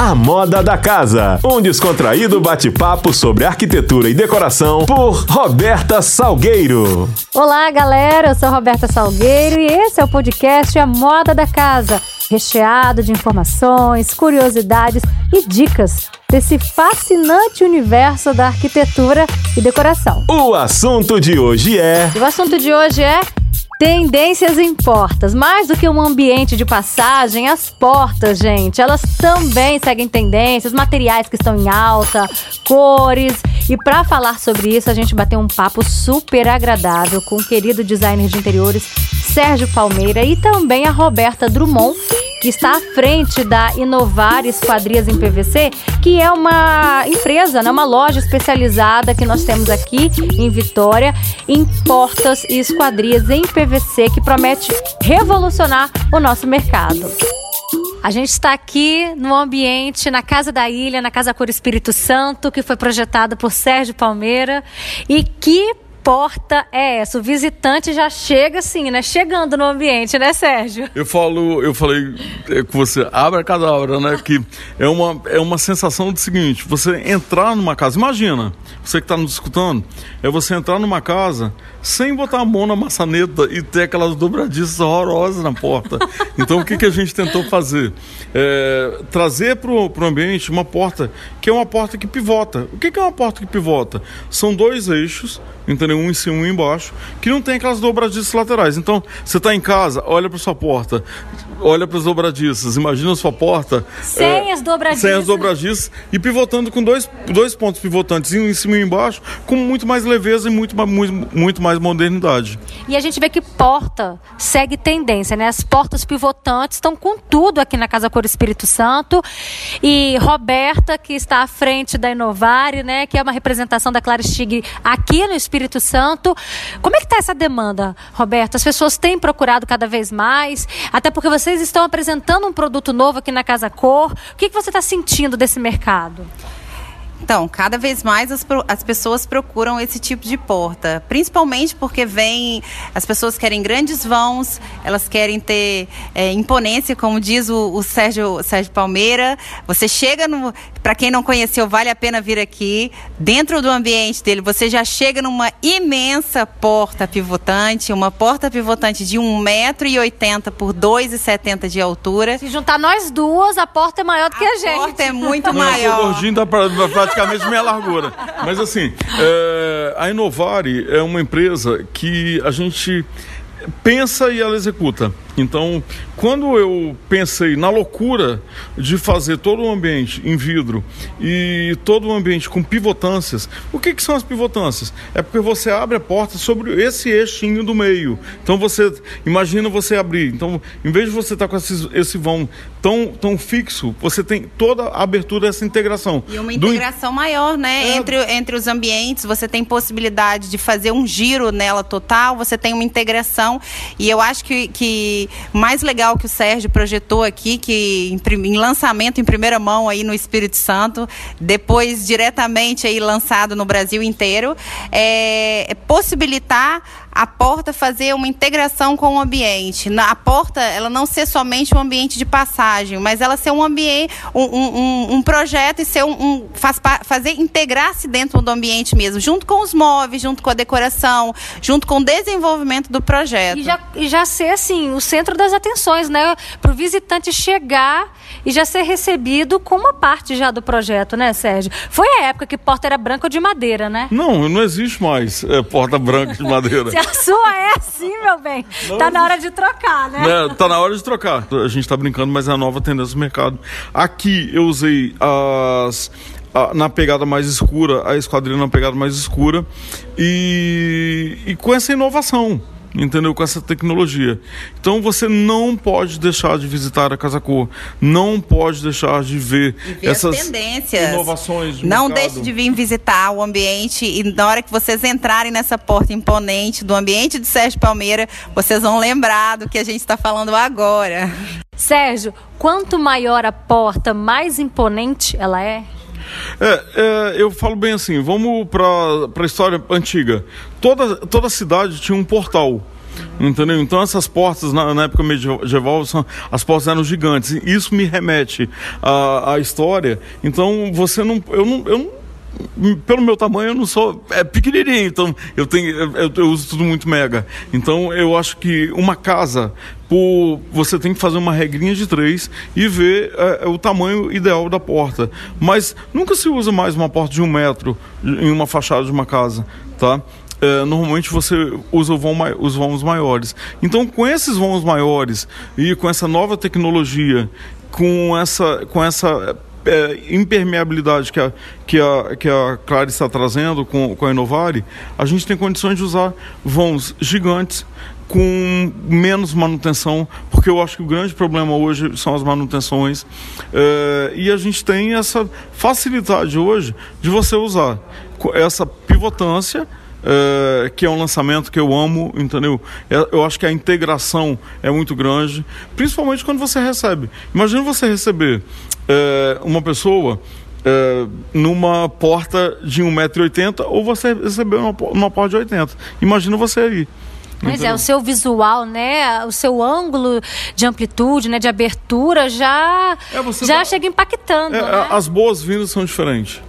A Moda da Casa, um descontraído bate-papo sobre arquitetura e decoração por Roberta Salgueiro. Olá, galera, eu sou Roberta Salgueiro e esse é o podcast A Moda da Casa, recheado de informações, curiosidades e dicas desse fascinante universo da arquitetura e decoração. O assunto de hoje é. O assunto de hoje é Tendências em portas. Mais do que um ambiente de passagem, as portas, gente, elas também seguem tendências, materiais que estão em alta, cores. E para falar sobre isso, a gente bateu um papo super agradável com o querido designer de interiores Sérgio Palmeira e também a Roberta Drummond, que está à frente da Inovar Esquadrias em PVC, que é uma empresa, né, uma loja especializada que nós temos aqui em Vitória, em portas e esquadrias em PVC, que promete revolucionar o nosso mercado. A gente está aqui no ambiente, na Casa da Ilha, na Casa Cor Espírito Santo, que foi projetada por Sérgio Palmeira e que porta é essa? O visitante já chega assim, né? Chegando no ambiente, né, Sérgio? Eu falo, eu falei é, com você, abra cadabra, né? Que é uma, é uma sensação do seguinte: você entrar numa casa, imagina, você que está nos escutando, é você entrar numa casa sem botar a mão na maçaneta e ter aquelas dobradiças horrorosas na porta. Então, o que, que a gente tentou fazer? É, trazer para o ambiente uma porta que é uma porta que pivota. O que, que é uma porta que pivota? São dois eixos entendeu? Um em cima e um embaixo, que não tem aquelas dobradiças laterais. Então, você está em casa, olha para sua porta, olha para as dobradiças, imagina a sua porta. Sem é, as dobradiças. Sem as dobradiças e pivotando com dois, dois pontos pivotantes, um em cima e um embaixo, com muito mais leveza e muito, muito, muito mais modernidade. E a gente vê que porta segue tendência, né? As portas pivotantes estão com tudo aqui na Casa Cor Espírito Santo. E Roberta, que está à frente da Inovare, né? Que é uma representação da Clara Stig aqui no Espírito Santo. Como é que está essa demanda, Roberto? As pessoas têm procurado cada vez mais, até porque vocês estão apresentando um produto novo aqui na Casa Cor. O que, que você está sentindo desse mercado? Então, cada vez mais as, as pessoas procuram esse tipo de porta, principalmente porque vem, as pessoas querem grandes vãos, elas querem ter é, imponência, como diz o, o Sérgio, Sérgio Palmeira. Você chega no, para quem não conheceu, vale a pena vir aqui. Dentro do ambiente dele, você já chega numa imensa porta pivotante, uma porta pivotante de 1,80m por 2,70m de altura. Se juntar nós duas, a porta é maior do que a, a gente. A porta é muito maior. Eu sou gordinho, dá pra, praticamente meia largura. Mas assim, é, a Inovare é uma empresa que a gente pensa e ela executa. Então, quando eu pensei na loucura de fazer todo o ambiente em vidro e todo o ambiente com pivotâncias, o que, que são as pivotâncias? É porque você abre a porta sobre esse eixinho do meio. Então você imagina você abrir. Então, em vez de você estar com esse, esse vão tão, tão fixo, você tem toda a abertura dessa integração. E uma integração do... maior, né? É... Entre, entre os ambientes, você tem possibilidade de fazer um giro nela total, você tem uma integração. E eu acho que, que mais legal que o Sérgio projetou aqui, que em, em, lançamento em primeira mão aí no Espírito Santo, depois diretamente aí lançado no Brasil inteiro, é, é possibilitar a porta fazer uma integração com o ambiente. A porta, ela não ser somente um ambiente de passagem, mas ela ser um ambiente, um, um, um projeto e ser um, um faz, fazer integrar-se dentro do ambiente mesmo, junto com os móveis, junto com a decoração, junto com o desenvolvimento do projeto. E já, e já ser assim o centro das atenções, né, para o visitante chegar e já ser recebido com uma parte já do projeto, né, Sérgio? Foi a época que porta era branca ou de madeira, né? Não, não existe mais é, porta branca de madeira. a sua é assim, meu bem. Tá na hora de trocar, né? É, tá na hora de trocar. A gente tá brincando, mas é a nova tendência do mercado. Aqui eu usei as na pegada mais escura, a esquadrilha na pegada mais escura e, e com essa inovação entendeu? Com essa tecnologia. Então você não pode deixar de visitar a Casa Cor, não pode deixar de ver, ver essas tendências. inovações. não mercado. deixe de vir visitar o ambiente e na hora que vocês entrarem nessa porta imponente do ambiente de Sérgio Palmeira, vocês vão lembrar do que a gente está falando agora. Sérgio, quanto maior a porta, mais imponente ela é? É, é, eu falo bem assim, vamos para a história antiga. Toda, toda cidade tinha um portal. Entendeu? Então essas portas na, na, época medieval são, as portas eram gigantes. Isso me remete à, à história. Então você não, eu não, eu não pelo meu tamanho eu não sou é pequenininho, então eu tenho eu, eu, uso tudo muito mega. Então eu acho que uma casa por você tem que fazer uma regrinha de três e ver é, é, o tamanho ideal da porta. Mas nunca se usa mais uma porta de um metro em uma fachada de uma casa, tá? É, normalmente você usa vão, os vãos maiores. Então, com esses vãos maiores e com essa nova tecnologia, com essa, com essa impermeabilidade que a, que, a, que a Clare está trazendo com, com a Inovare, a gente tem condições de usar vãos gigantes com menos manutenção, porque eu acho que o grande problema hoje são as manutenções. É, e a gente tem essa facilidade hoje de você usar essa pivotância. É, que é um lançamento que eu amo, entendeu? É, eu acho que a integração é muito grande, principalmente quando você recebe. Imagina você receber é, uma pessoa é, numa porta de 1,80m ou você recebeu numa, numa porta de 80. Imagina você aí. Mas é, o seu visual, né? O seu ângulo de amplitude, né? De abertura já, é, já chega impactando. É, né? As boas-vindas são diferentes.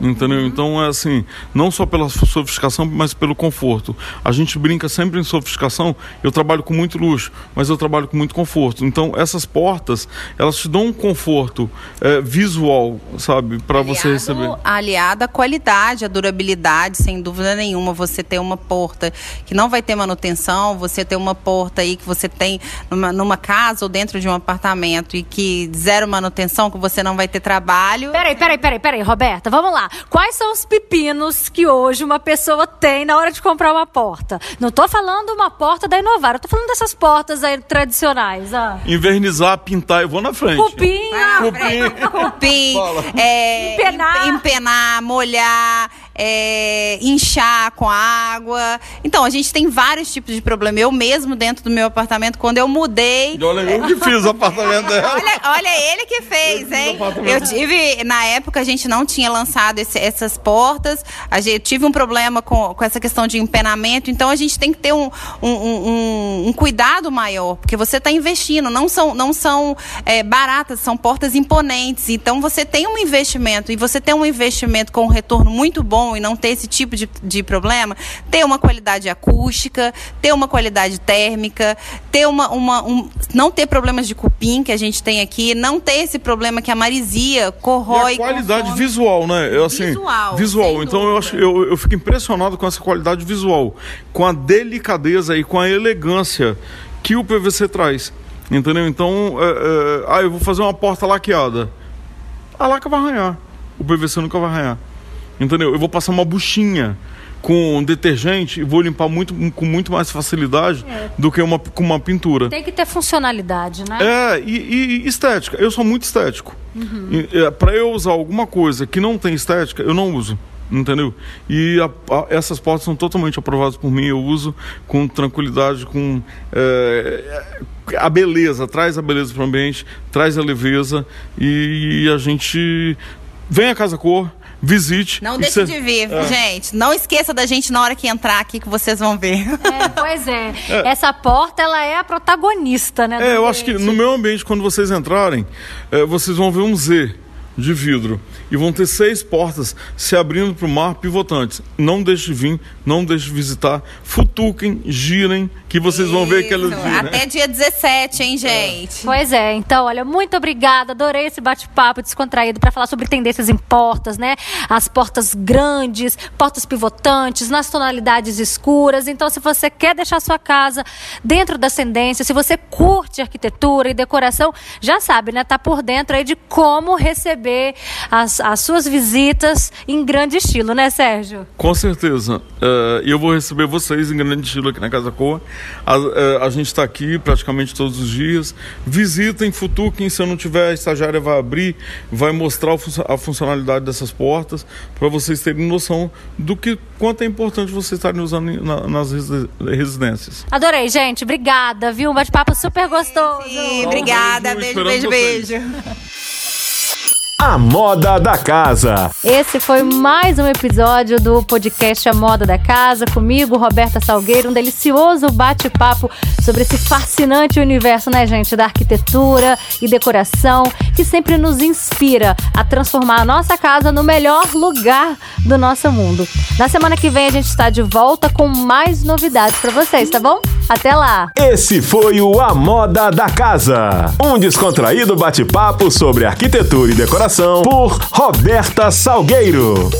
Entendeu? Então é assim, não só pela sofisticação, mas pelo conforto. A gente brinca sempre em sofisticação, eu trabalho com muito luxo, mas eu trabalho com muito conforto. Então essas portas, elas te dão um conforto é, visual, sabe, para você receber. Aliada à qualidade, à durabilidade, sem dúvida nenhuma. Você ter uma porta que não vai ter manutenção, você ter uma porta aí que você tem numa, numa casa ou dentro de um apartamento e que zero manutenção, que você não vai ter trabalho. Peraí, peraí, peraí, peraí, Roberta, vamos lá. Quais são os pepinos que hoje uma pessoa tem na hora de comprar uma porta? Não tô falando uma porta da Inovar, eu tô falando dessas portas aí tradicionais. Ah. Invernizar, pintar, eu vou na frente. Cupim, ah, cupim. cupim é, empenar. empenar, molhar, é, inchar com água. Então, a gente tem vários tipos de problema. Eu mesmo, dentro do meu apartamento, quando eu mudei. Olha, eu que fiz o apartamento dela. olha, olha ele que fez, eu hein? Eu tive, na época, a gente não tinha lançado esse, essas portas. A gente tive um problema com, com essa questão de empenamento. Então, a gente tem que ter um, um, um, um cuidado maior, porque você está investindo. Não são, não são é, baratas, são portas imponentes. Então, você tem um investimento e você tem um investimento com um retorno muito bom e não ter esse tipo de, de problema, ter uma qualidade acústica, ter uma qualidade térmica, ter uma, uma um, não ter problemas de cupim que a gente tem aqui, não ter esse problema que a marisia corrói. E a qualidade visual, né? Eu, assim, visual. Visual. Então eu acho eu, eu fico impressionado com essa qualidade visual, com a delicadeza e com a elegância que o PVC traz. Entendeu? Então, é, é, ah, eu vou fazer uma porta laqueada. A laca vai arranhar. O PVC nunca vai arranhar. Entendeu? Eu vou passar uma buchinha com detergente e vou limpar muito, com muito mais facilidade é. do que uma, com uma pintura. Tem que ter funcionalidade, né? É, e, e estética. Eu sou muito estético. Uhum. É, Para eu usar alguma coisa que não tem estética, eu não uso. Entendeu? E a, a, essas portas são totalmente aprovadas por mim. Eu uso com tranquilidade, com é, a beleza, traz a beleza para o ambiente, traz a leveza e, e a gente vem a Casa Cor visite. Não deixe de vir, é. gente. Não esqueça da gente na hora que entrar aqui, que vocês vão ver. É, pois é. é. Essa porta, ela é a protagonista, né? É, eu ambiente. acho que no meu ambiente, quando vocês entrarem, é, vocês vão ver um Z de vidro e vão ter seis portas se abrindo para o mar pivotantes. Não deixe de vir, não deixe de visitar, futuquem, girem, que vocês Isso. vão ver aquelas dias. Até né? dia 17, hein, gente? É. Pois é, então, olha, muito obrigada, adorei esse bate-papo descontraído para falar sobre tendências em portas, né? As portas grandes, portas pivotantes, nas tonalidades escuras. Então, se você quer deixar sua casa dentro das tendências, se você curte arquitetura e decoração, já sabe, né? Tá por dentro aí de como receber as as, suas visitas em grande estilo, né, Sérgio? Com certeza. E uh, eu vou receber vocês em grande estilo aqui na Casa Coa. A, uh, a gente está aqui praticamente todos os dias. Visitem, futuquem. Se eu não tiver, a estagiária vai abrir, vai mostrar a funcionalidade dessas portas para vocês terem noção do que quanto é importante vocês estarem usando na, nas residências. Adorei, gente. Obrigada, viu? Um bate-papo super gostoso. Sim, obrigada. beijo, beijo, beijo. beijo. A Moda da Casa. Esse foi mais um episódio do podcast A Moda da Casa, comigo, Roberta Salgueiro, um delicioso bate-papo sobre esse fascinante universo, né, gente, da arquitetura e decoração, que sempre nos inspira a transformar a nossa casa no melhor lugar do nosso mundo. Na semana que vem a gente está de volta com mais novidades para vocês, tá bom? Até lá! Esse foi o A Moda da Casa. Um descontraído bate-papo sobre arquitetura e decoração por Roberta Salgueiro.